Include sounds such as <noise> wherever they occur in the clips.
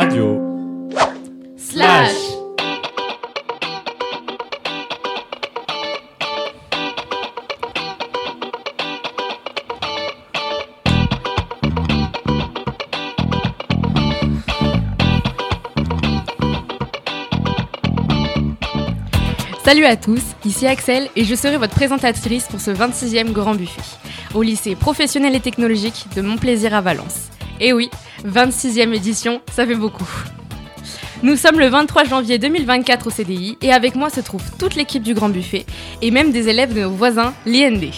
Radio. Slash. Salut à tous, ici Axel et je serai votre présentatrice pour ce 26e Grand Buffet au lycée professionnel et technologique de Montplaisir à Valence. Et oui, 26e édition, ça fait beaucoup. Nous sommes le 23 janvier 2024 au CDI et avec moi se trouve toute l'équipe du Grand Buffet et même des élèves de nos voisins, l'IND.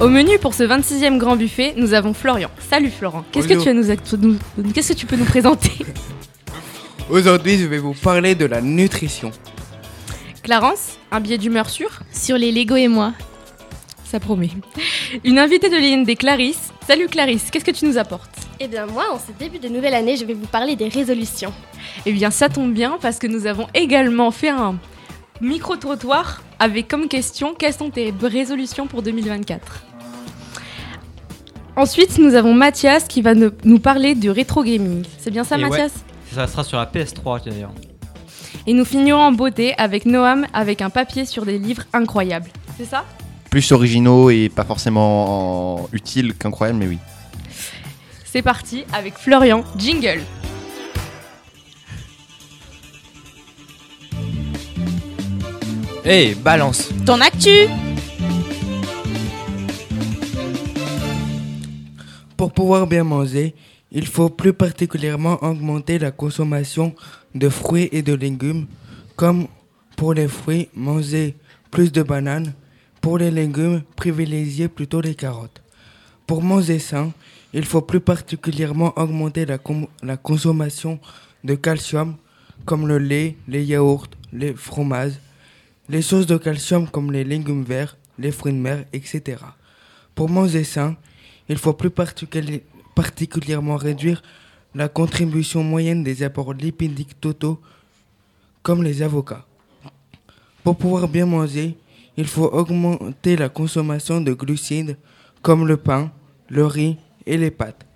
Au menu pour ce 26e Grand Buffet, nous avons Florian. Salut Florent, qu'est-ce que tu, nous, qu'est-ce que tu peux nous présenter? Aujourd'hui, je vais vous parler de la nutrition. Clarence, un billet d'humeur sûr? Sur les Lego et moi. Ça promet. Une invitée de l'IND, Clarisse. Salut Clarisse, qu'est-ce que tu nous apportes? Eh bien moi, en ce début de nouvelle année, je vais vous parler des résolutions. Eh bien ça tombe bien parce que nous avons également fait un micro-trottoir avec comme question quelles sont tes résolutions pour 2024 Ensuite, nous avons Mathias qui va nous parler du rétro gaming. C'est bien ça, Mathias? Ça sera sur la PS3 d'ailleurs. Et nous finirons en beauté avec Noam avec un papier sur des livres incroyables. C'est ça? Plus originaux et pas forcément utiles qu'incroyables, mais oui. C'est parti avec Florian Jingle. Hey, balance Ton actu Pour pouvoir bien manger, il faut plus particulièrement augmenter la consommation de fruits et de légumes, comme pour les fruits, manger plus de bananes, pour les légumes, privilégier plutôt les carottes. Pour manger sain, il faut plus particulièrement augmenter la, la consommation de calcium, comme le lait, les yaourts, les fromages, les sources de calcium comme les légumes verts, les fruits de mer, etc. Pour manger sain, il faut plus particulièrement réduire la contribution moyenne des apports lipidiques totaux, comme les avocats. Pour pouvoir bien manger, il faut augmenter la consommation de glucides, comme le pain, le riz et les pâtes.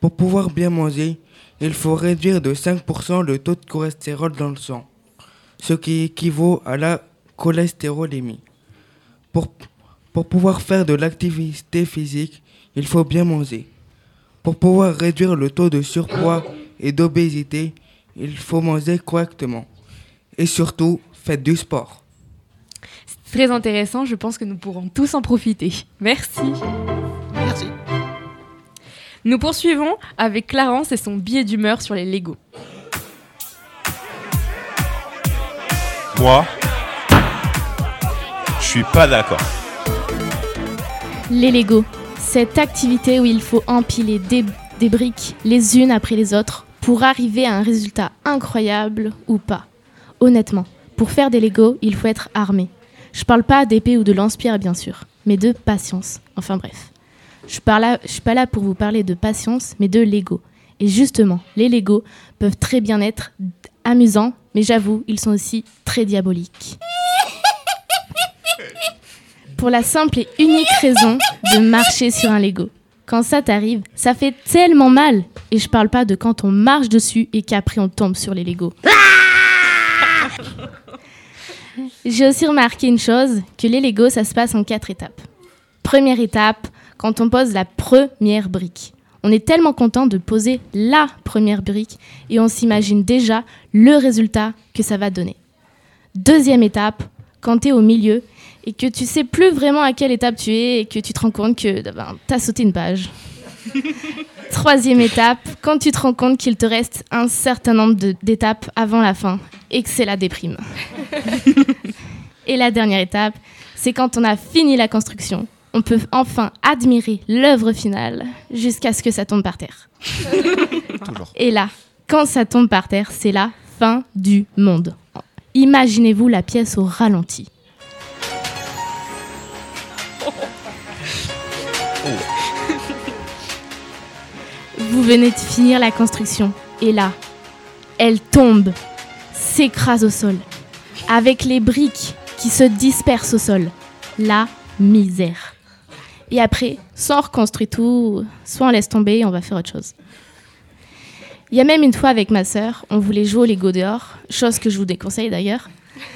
Pour pouvoir bien manger, il faut réduire de 5% le taux de cholestérol dans le sang, ce qui équivaut à la cholestérolémie. Pour, pour pouvoir faire de l'activité physique, il faut bien manger. Pour pouvoir réduire le taux de surpoids et d'obésité, il faut manger correctement. Et surtout, faites du sport. Très intéressant, je pense que nous pourrons tous en profiter. Merci. Merci. Nous poursuivons avec Clarence et son billet d'humeur sur les Lego. Moi, je suis pas d'accord. Les Lego, cette activité où il faut empiler des, des, briques les unes après les autres pour arriver à un résultat incroyable ou pas. Honnêtement, pour faire des Lego, il faut être armé. Je parle pas d'épée ou de lance-pierre bien sûr, mais de patience. Enfin bref. Je ne suis pas là pour vous parler de patience, mais de Lego. Et justement, les Lego peuvent très bien être amusants, mais j'avoue, ils sont aussi très diaboliques pour la simple et unique raison de marcher sur un Lego. Quand ça t'arrive, ça fait tellement mal. Et je parle pas de quand on marche dessus et qu'après on tombe sur les Legos. <laughs> J'ai aussi remarqué une chose, que les Legos, ça se passe en quatre étapes. Première étape, quand on pose la première brique. On est tellement content de poser la première brique et on s'imagine déjà le résultat que ça va donner. Deuxième étape, quand tu es au milieu et que tu sais plus vraiment à quelle étape tu es et que tu te rends compte que ben, tu as sauté une page. Troisième étape, quand tu te rends compte qu'il te reste un certain nombre d'étapes avant la fin et que c'est la déprime. <laughs> et la dernière étape, c'est quand on a fini la construction. On peut enfin admirer l'œuvre finale jusqu'à ce que ça tombe par terre. <laughs> et là, quand ça tombe par terre, c'est la fin du monde. Imaginez-vous la pièce au ralenti. Vous venez de finir la construction et là, elle tombe, s'écrase au sol, avec les briques qui se dispersent au sol. La misère. Et après, soit on reconstruit tout, soit on laisse tomber et on va faire autre chose. Il y a même une fois avec ma sœur, on voulait jouer au Lego dehors, chose que je vous déconseille d'ailleurs.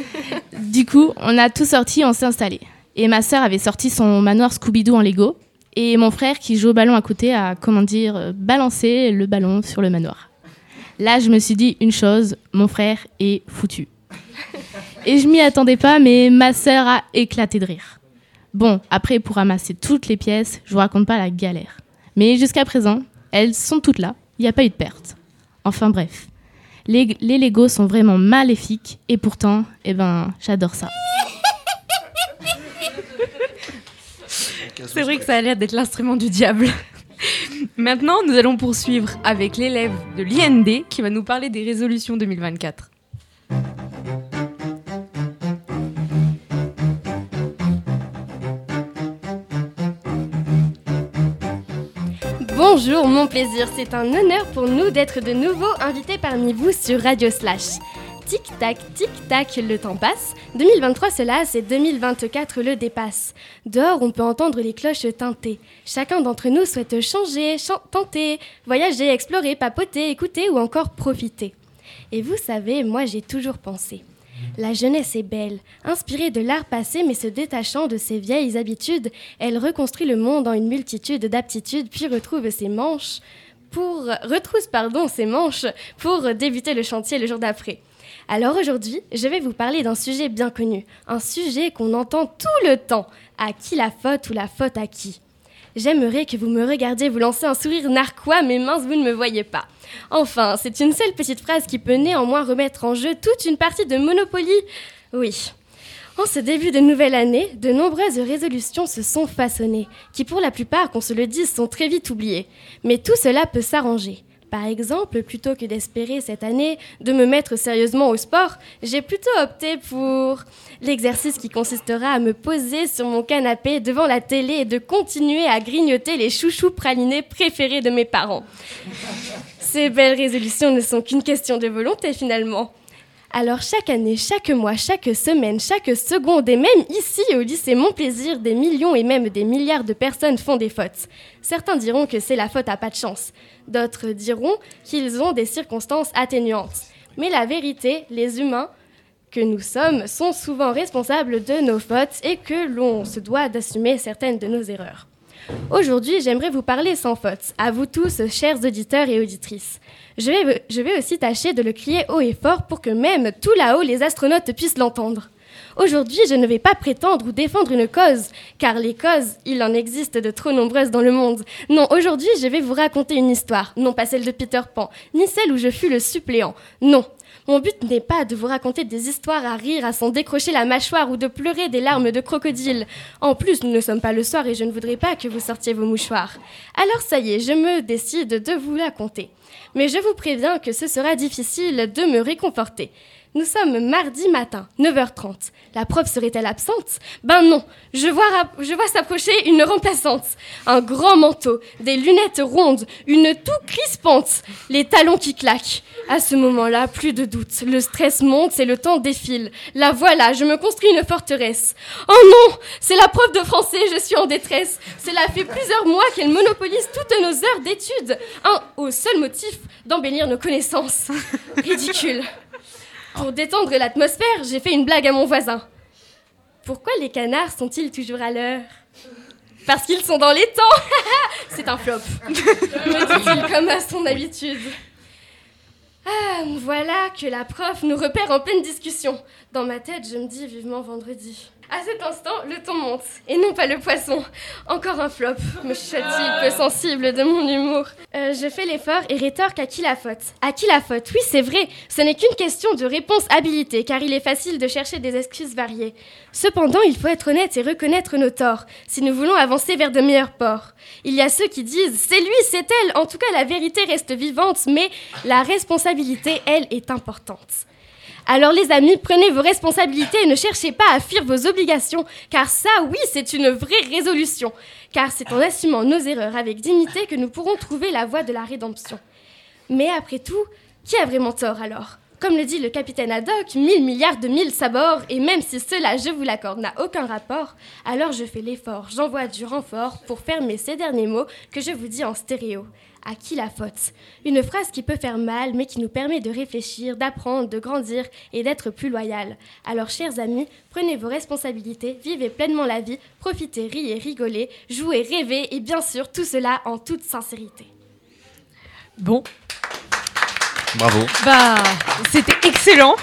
<laughs> du coup, on a tout sorti, on s'est installé. Et ma sœur avait sorti son manoir Scooby-Doo en Lego. Et mon frère, qui joue au ballon à côté, a, comment dire, euh, balancé le ballon sur le manoir. Là, je me suis dit une chose, mon frère est foutu. Et je m'y attendais pas, mais ma sœur a éclaté de rire. Bon, après, pour ramasser toutes les pièces, je vous raconte pas la galère. Mais jusqu'à présent, elles sont toutes là, il n'y a pas eu de perte. Enfin bref, les, les Legos sont vraiment maléfiques, et pourtant, eh ben, j'adore ça. C'est vrai que ça a l'air d'être l'instrument du diable. <laughs> Maintenant, nous allons poursuivre avec l'élève de l'IND qui va nous parler des résolutions 2024. Bonjour, mon plaisir, c'est un honneur pour nous d'être de nouveau invités parmi vous sur Radio Slash. Tic-tac, tic-tac, le temps passe. 2023 cela, c'est 2024 le dépasse. Dehors, on peut entendre les cloches tinter. Chacun d'entre nous souhaite changer, chan- tenter, voyager, explorer, papoter, écouter ou encore profiter. Et vous savez, moi j'ai toujours pensé. La jeunesse est belle, inspirée de l'art passé mais se détachant de ses vieilles habitudes, elle reconstruit le monde en une multitude d'aptitudes puis retrouve ses manches pour retrousse pardon ses manches pour débuter le chantier le jour d'après. Alors aujourd'hui, je vais vous parler d'un sujet bien connu, un sujet qu'on entend tout le temps. À qui la faute ou la faute à qui? J'aimerais que vous me regardiez vous lancer un sourire narquois, mais mince, vous ne me voyez pas. Enfin, c'est une seule petite phrase qui peut néanmoins remettre en jeu toute une partie de Monopoly. Oui. En ce début de nouvelle année, de nombreuses résolutions se sont façonnées, qui pour la plupart, qu'on se le dise, sont très vite oubliées. Mais tout cela peut s'arranger. Par exemple, plutôt que d'espérer cette année de me mettre sérieusement au sport, j'ai plutôt opté pour l'exercice qui consistera à me poser sur mon canapé devant la télé et de continuer à grignoter les chouchous pralinés préférés de mes parents. Ces belles résolutions ne sont qu'une question de volonté finalement. Alors chaque année, chaque mois, chaque semaine, chaque seconde et même ici au lycée Mon Plaisir, des millions et même des milliards de personnes font des fautes. Certains diront que c'est la faute à pas de chance. D'autres diront qu'ils ont des circonstances atténuantes. Mais la vérité, les humains que nous sommes sont souvent responsables de nos fautes et que l'on se doit d'assumer certaines de nos erreurs. Aujourd'hui, j'aimerais vous parler sans faute, à vous tous, chers auditeurs et auditrices. Je vais, je vais aussi tâcher de le crier haut et fort pour que même tout là-haut, les astronautes puissent l'entendre. Aujourd'hui, je ne vais pas prétendre ou défendre une cause, car les causes, il en existe de trop nombreuses dans le monde. Non, aujourd'hui, je vais vous raconter une histoire, non pas celle de Peter Pan, ni celle où je fus le suppléant. Non, mon but n'est pas de vous raconter des histoires à rire, à s'en décrocher la mâchoire ou de pleurer des larmes de crocodile. En plus, nous ne sommes pas le soir et je ne voudrais pas que vous sortiez vos mouchoirs. Alors ça y est, je me décide de vous la conter. Mais je vous préviens que ce sera difficile de me réconforter. Nous sommes mardi matin, 9h30. La prof serait-elle absente? Ben non, je vois, je vois s'approcher une remplaçante. Un grand manteau, des lunettes rondes, une toux crispante, les talons qui claquent. À ce moment-là, plus de doute. Le stress monte et le temps défile. La voilà, je me construis une forteresse. Oh non C'est la prof de français, je suis en détresse. Cela fait plusieurs mois qu'elle monopolise toutes nos heures d'études. Un au seul motif d'embellir nos connaissances. <laughs> Ridicule. Pour détendre l'atmosphère, j'ai fait une blague à mon voisin. Pourquoi les canards sont-ils toujours à l'heure? Parce qu'ils sont dans les temps <laughs> C'est un flop, <laughs> me dit-il comme à son habitude. Ah, voilà que la prof nous repère en pleine discussion. Dans ma tête, je me dis vivement vendredi. À cet instant, le ton monte, et non pas le poisson. Encore un flop, me chuchote-t-il, peu sensible de mon humour. Euh, je fais l'effort et rétorque à qui la faute. À qui la faute? Oui, c'est vrai, ce n'est qu'une question de réponse habilité, car il est facile de chercher des excuses variées. Cependant, il faut être honnête et reconnaître nos torts, si nous voulons avancer vers de meilleurs ports. Il y a ceux qui disent c'est lui, c'est elle, en tout cas la vérité reste vivante, mais la responsabilité, elle, est importante. Alors les amis, prenez vos responsabilités et ne cherchez pas à fuir vos obligations, car ça, oui, c'est une vraie résolution. Car c'est en assumant nos erreurs avec dignité que nous pourrons trouver la voie de la rédemption. Mais après tout, qui a vraiment tort alors? Comme le dit le capitaine Haddock, 1000 milliards de mille sabords, et même si cela, je vous l'accorde, n'a aucun rapport, alors je fais l'effort, j'envoie du renfort pour fermer ces derniers mots que je vous dis en stéréo. À qui la faute? Une phrase qui peut faire mal, mais qui nous permet de réfléchir, d'apprendre, de grandir et d'être plus loyal. Alors, chers amis, prenez vos responsabilités, vivez pleinement la vie, profitez, riez, rigolez, jouez, rêvez, et bien sûr, tout cela en toute sincérité. Bon, Bravo. bah, c'était excellent.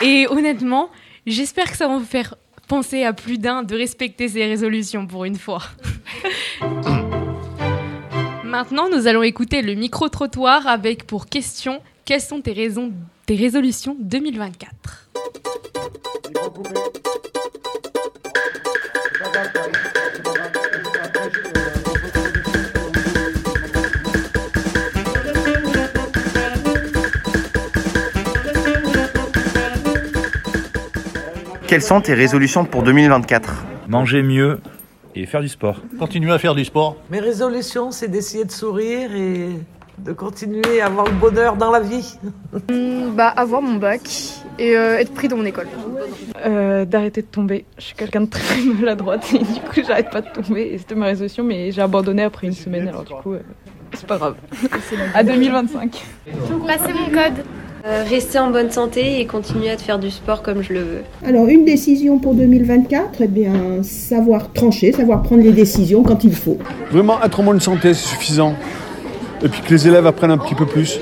Et honnêtement, j'espère que ça va vous faire penser à plus d'un de respecter ses résolutions pour une fois. <laughs> Maintenant, nous allons écouter le micro-trottoir avec pour question quelles sont tes raisons, tes résolutions 2024 Quelles sont tes résolutions pour 2024 Manger mieux et faire du sport. Continuer à faire du sport. Mes résolutions, c'est d'essayer de sourire et de continuer à avoir le bonheur dans la vie. Bah, avoir mon bac et euh, être pris dans mon école. Euh, d'arrêter de tomber. Je suis quelqu'un de très <laughs> maladroite et du coup j'arrête pas de tomber et c'était ma résolution mais j'ai abandonné après une semaine alors du coup euh, c'est pas grave. à 2025. Passer mon code. Euh, rester en bonne santé et continuer à te faire du sport comme je le veux. Alors, une décision pour 2024, eh bien, savoir trancher, savoir prendre les décisions quand il faut. Vraiment être en bonne santé, c'est suffisant. Et puis que les élèves apprennent un petit peu plus.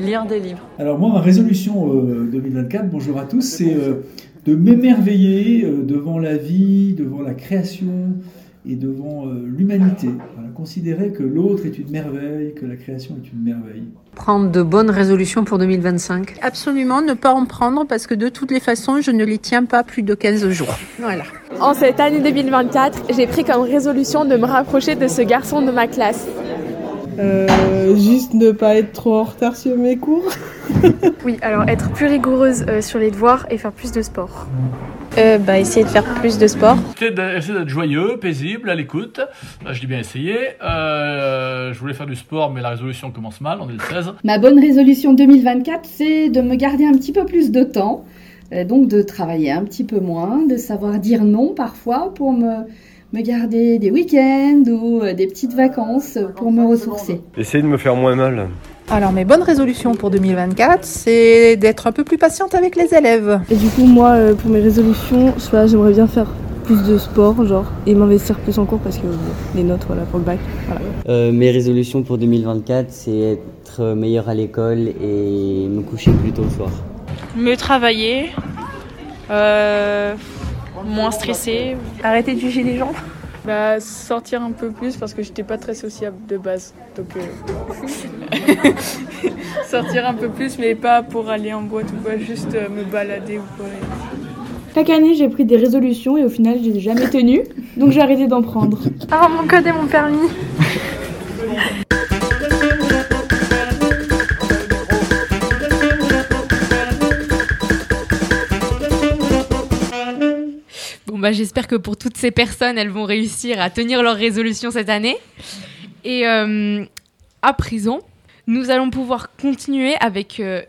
Lire des livres. Alors moi, ma résolution euh, 2024, bonjour à tous, c'est euh, de m'émerveiller euh, devant la vie, devant la création et devant euh, l'humanité. Voilà, considérer que l'autre est une merveille, que la création est une merveille. Prendre de bonnes résolutions pour 2025 Absolument, ne pas en prendre parce que de toutes les façons, je ne les tiens pas plus de 15 jours. Voilà. En cette année 2024, j'ai pris comme résolution de me rapprocher de ce garçon de ma classe. Euh, juste ne pas être trop en retard sur mes cours. <laughs> Oui, alors être plus rigoureuse euh, sur les devoirs et faire plus de sport. Euh, bah, essayer de faire plus de sport. Essayer d'être joyeux, paisible, à l'écoute. Euh, Je dis bien essayer. Euh, je voulais faire du sport, mais la résolution commence mal, on est le 16. Ma bonne résolution 2024, c'est de me garder un petit peu plus de temps, donc de travailler un petit peu moins, de savoir dire non parfois pour me, me garder des week-ends ou euh, des petites vacances pour me ressourcer. Essayer de me faire moins mal. Alors mes bonnes résolutions pour 2024, c'est d'être un peu plus patiente avec les élèves. Et du coup moi euh, pour mes résolutions, soit j'aimerais bien faire plus de sport genre et m'investir plus en cours parce que les notes voilà pour le bac. Voilà. Euh, mes résolutions pour 2024, c'est être meilleur à l'école et me coucher plus tôt le soir. Mieux travailler, euh, moins stressé. Arrêter de juger les gens bah, sortir un peu plus parce que j'étais pas très sociable de base. Donc euh, <laughs> sortir un peu plus mais pas pour aller en boîte ou quoi, juste euh, me balader ou quoi. Chaque année, j'ai pris des résolutions et au final, je les ai jamais tenues, donc j'ai arrêté d'en prendre. Avoir mon code et mon permis. Bah, j'espère que pour toutes ces personnes, elles vont réussir à tenir leurs résolutions cette année. Et euh, à présent, nous allons pouvoir continuer avec euh,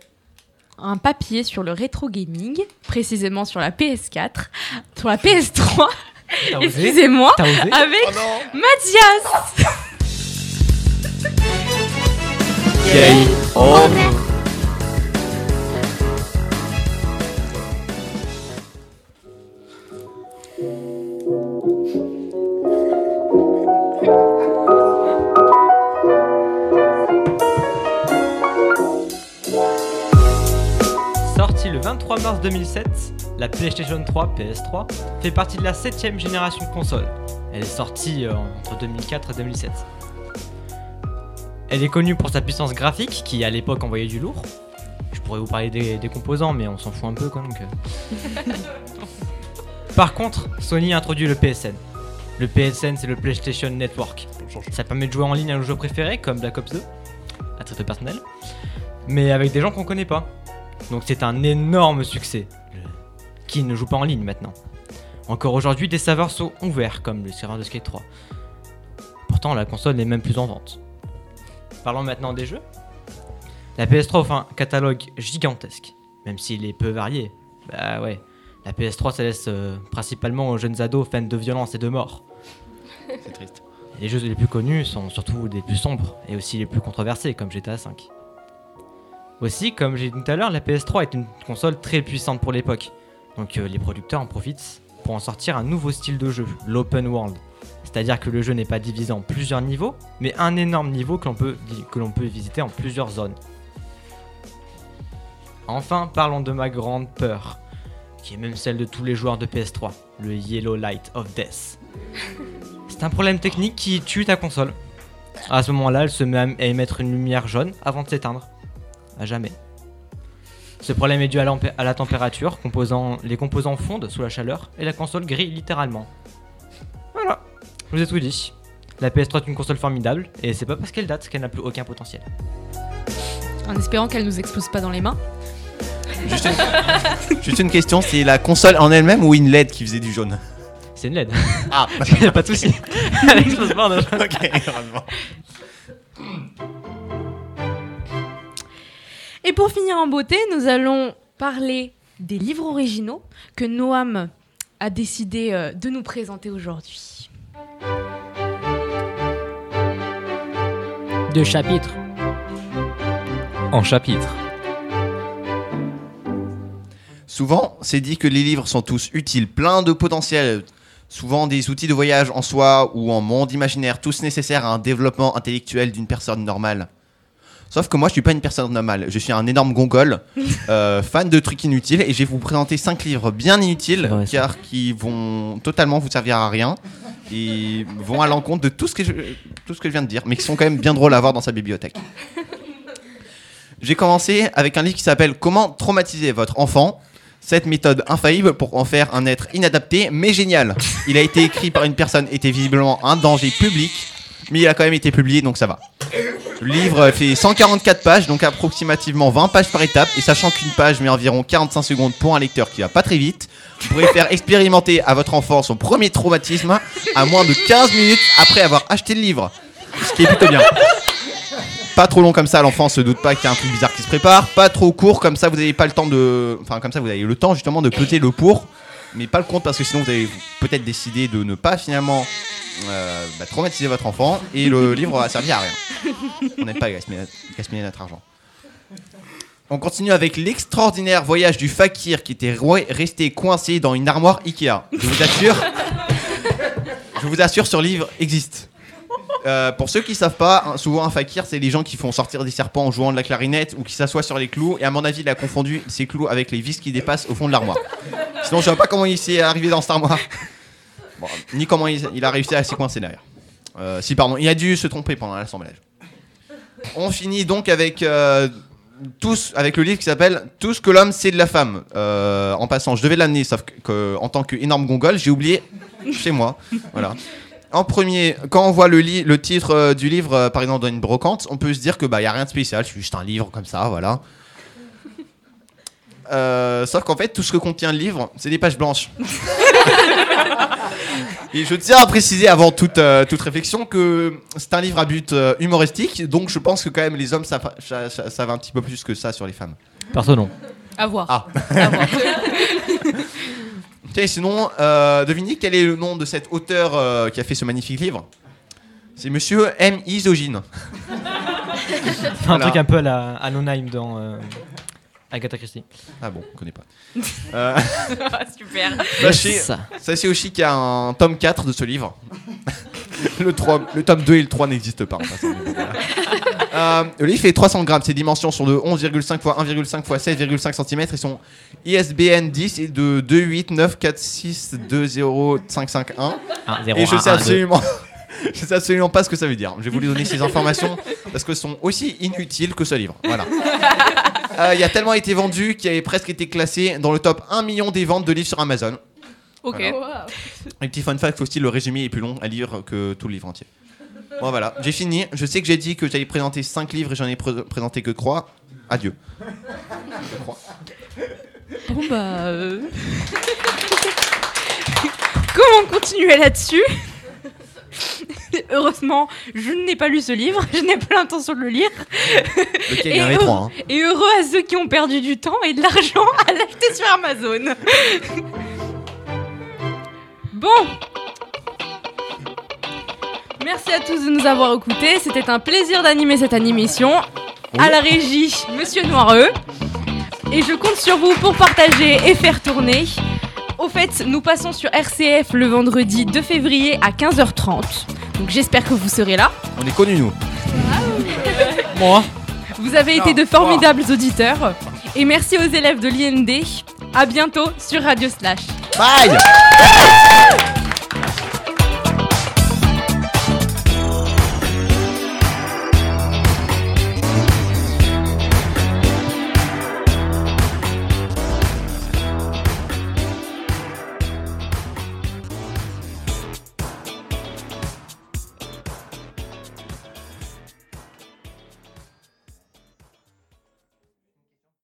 un papier sur le rétro gaming, précisément sur la PS4, sur la PS3. T'as osé <laughs> Excusez-moi, avec Oh Mathias. Game over. 2007, la PlayStation 3 PS3 fait partie de la 7ème génération de consoles. Elle est sortie euh, entre 2004 et 2007. Elle est connue pour sa puissance graphique qui à l'époque envoyait du lourd. Je pourrais vous parler des, des composants mais on s'en fout un peu quand même. que- Par contre, Sony a introduit le PSN. Le PSN c'est le PlayStation Network. Ça permet de jouer en ligne à nos jeux préférés comme Black Ops 2, à titre personnel, mais avec des gens qu'on connaît pas. Donc c'est un énorme succès. Qui ne joue pas en ligne maintenant Encore aujourd'hui, des serveurs sont ouverts comme le serveur de Skate 3. Pourtant, la console n'est même plus en vente. Parlons maintenant des jeux. La PS3 offre un catalogue gigantesque. même s'il est peu varié. Bah ouais, la PS3 ça laisse euh, principalement aux jeunes ados fans de violence et de mort. C'est triste. Les jeux les plus connus sont surtout les plus sombres et aussi les plus controversés comme GTA V. Aussi, comme j'ai dit tout à l'heure, la PS3 est une console très puissante pour l'époque. Donc euh, les producteurs en profitent pour en sortir un nouveau style de jeu, l'open world. C'est-à-dire que le jeu n'est pas divisé en plusieurs niveaux, mais un énorme niveau que l'on peut, que l'on peut visiter en plusieurs zones. Enfin, parlons de ma grande peur, qui est même celle de tous les joueurs de PS3, le Yellow Light of Death. <laughs> C'est un problème technique qui tue ta console. À ce moment-là, elle se met à émettre une lumière jaune avant de s'éteindre. À jamais. Ce problème est dû à, la température, composant, les composants fondent sous la chaleur et la console grille littéralement. Voilà, je vous ai tout dit. La PS3 est une console formidable et c'est pas parce qu'elle date qu'elle n'a plus aucun potentiel. En espérant qu'elle nous explose pas dans les mains. Juste une, <laughs> juste une question, c'est la console en elle-même ou une LED qui faisait du jaune? C'est une LED. Ah, <laughs> Y a pas de souci. <laughs> Elle explose pas, on a- Ok, heureusement. Et pour finir en beauté, nous allons parler des livres originaux que Noam a décidé euh, de nous présenter aujourd'hui. De chapitre en chapitre. Souvent, c'est dit que les livres sont tous utiles, pleins de potentiel. Souvent des outils de voyage en soi ou en monde imaginaire, tous nécessaires à un développement intellectuel d'une personne normale. Sauf que moi, je suis pas une personne normale. Je suis un énorme gongol, <laughs> euh, fan de trucs inutiles, et je vais vous présenter 5 livres bien inutiles, car qui vont totalement vous servir à rien et vont à l'encontre de tout ce, que je, tout ce que je viens de dire, mais qui sont quand même bien drôles à avoir dans sa bibliothèque. <laughs> J'ai commencé avec un livre qui s'appelle Comment traumatiser votre enfant. Cette méthode infaillible pour en faire un être inadapté mais génial. Il a été écrit par une personne était visiblement un danger public, mais il a quand même été publié donc ça va. Le livre fait 144 pages, donc approximativement 20 pages par étape, et sachant qu'une page met environ 45 secondes pour un lecteur qui va pas très vite, vous pourrez faire expérimenter à votre enfant son premier traumatisme à moins de 15 minutes après avoir acheté le livre. Ce qui est plutôt bien. Pas trop long comme ça, l'enfant se doute pas qu'il y a un truc bizarre qui se prépare. Pas trop court, comme ça vous n'avez pas le temps de. Enfin, comme ça vous avez le temps justement de peser le pour, mais pas le contre parce que sinon vous avez peut-être décidé de ne pas finalement euh, bah, traumatiser votre enfant et le <laughs> livre va servir à rien. On n'aime pas gaspiller, gaspiller notre argent. On continue avec l'extraordinaire voyage du fakir qui était resté coincé dans une armoire Ikea. Je vous assure, <laughs> je vous assure, ce livre existe. Euh, pour ceux qui savent pas, hein, souvent un fakir, c'est les gens qui font sortir des serpents en jouant de la clarinette ou qui s'assoient sur les clous. Et à mon avis, il a confondu ces clous avec les vis qui dépassent au fond de l'armoire. Sinon, je vois pas comment il s'est arrivé dans cette armoire. Ni comment il, a réussi à s'y coincer derrière. Euh, si, pardon, il a dû se tromper pendant l'assemblage. On finit donc avec, euh, avec le livre qui s'appelle Tout ce que l'homme sait de la femme. En passant, je devais l'amener, sauf que, que, en tant qu'énorme gongole, j'ai oublié chez moi. Voilà. En premier, quand on voit le, titre euh, du livre, euh, par exemple dans une brocante, on peut se dire que bah y a rien de spécial, c'est juste un livre comme ça, voilà. <laughs> Euh, sauf qu'en fait, tout ce que contient le livre, c'est des pages blanches. <laughs> Et je tiens à préciser avant toute, euh, toute réflexion que c'est un livre à but euh, humoristique, donc je pense que quand même les hommes savent, sa- sa- savent un petit peu plus que ça sur les femmes. Perso non. À voir. Ah. À voir. <laughs> Tiens, sinon, euh, devinez quel est le nom de cet auteur euh, qui a fait ce magnifique livre? C'est Monsieur M. Isogine. C'est un truc un peu à la à dans euh, Agatha Christie. Ah bon, <laughs> je connais pas. Euh, Super. Sachez, sachez aussi qu'il y a un tome 4 de ce livre. <laughs> le, 3, le tome 2 et le 3 n'existent pas. en passant, mais bon, voilà. Euh, le livre fait 300 grammes. Ses dimensions sont de 11,5 x 1,5 x 16,5 cm et son ISBN 10 est de 28946205551. Un, zéro, et je sais absolument. <laughs> Je sais absolument pas ce que ça veut dire. Je vais vous donner ces informations parce qu'elles sont aussi inutiles que ce livre. Voilà. Euh, Il a tellement été vendu qu'il avait presque été classé dans le top 1 million des ventes de livres sur Amazon. Ok. Voilà. Un petit fun fact aussi, le résumé est plus long à lire que tout le livre entier. Bon voilà, j'ai fini. Je sais que j'ai dit que j'allais présenter 5 livres et j'en ai pré- présenté que 3. Adieu. Je crois. Bon bah. euh, <laughs> Comment continuer là-dessus <laughs> Heureusement, je n'ai pas lu ce livre, je n'ai pas l'intention de le lire. Et heureux- trois, hein. Et heureux à ceux qui ont perdu du temps et de l'argent à l'acheter sur Amazon. <laughs> bon. Merci à tous de nous avoir écoutés. C'était un plaisir d'animer cette animation. À la régie, Monsieur Noireux. Et je compte sur vous pour partager et faire tourner. Au fait, nous passons sur RCF le vendredi 2 février à 15h30. Donc j'espère que vous serez là. On est connus, nous. Moi. Vous avez été de formidables auditeurs. Et merci aux élèves de l'IND. À bientôt sur Radio Slash. Bye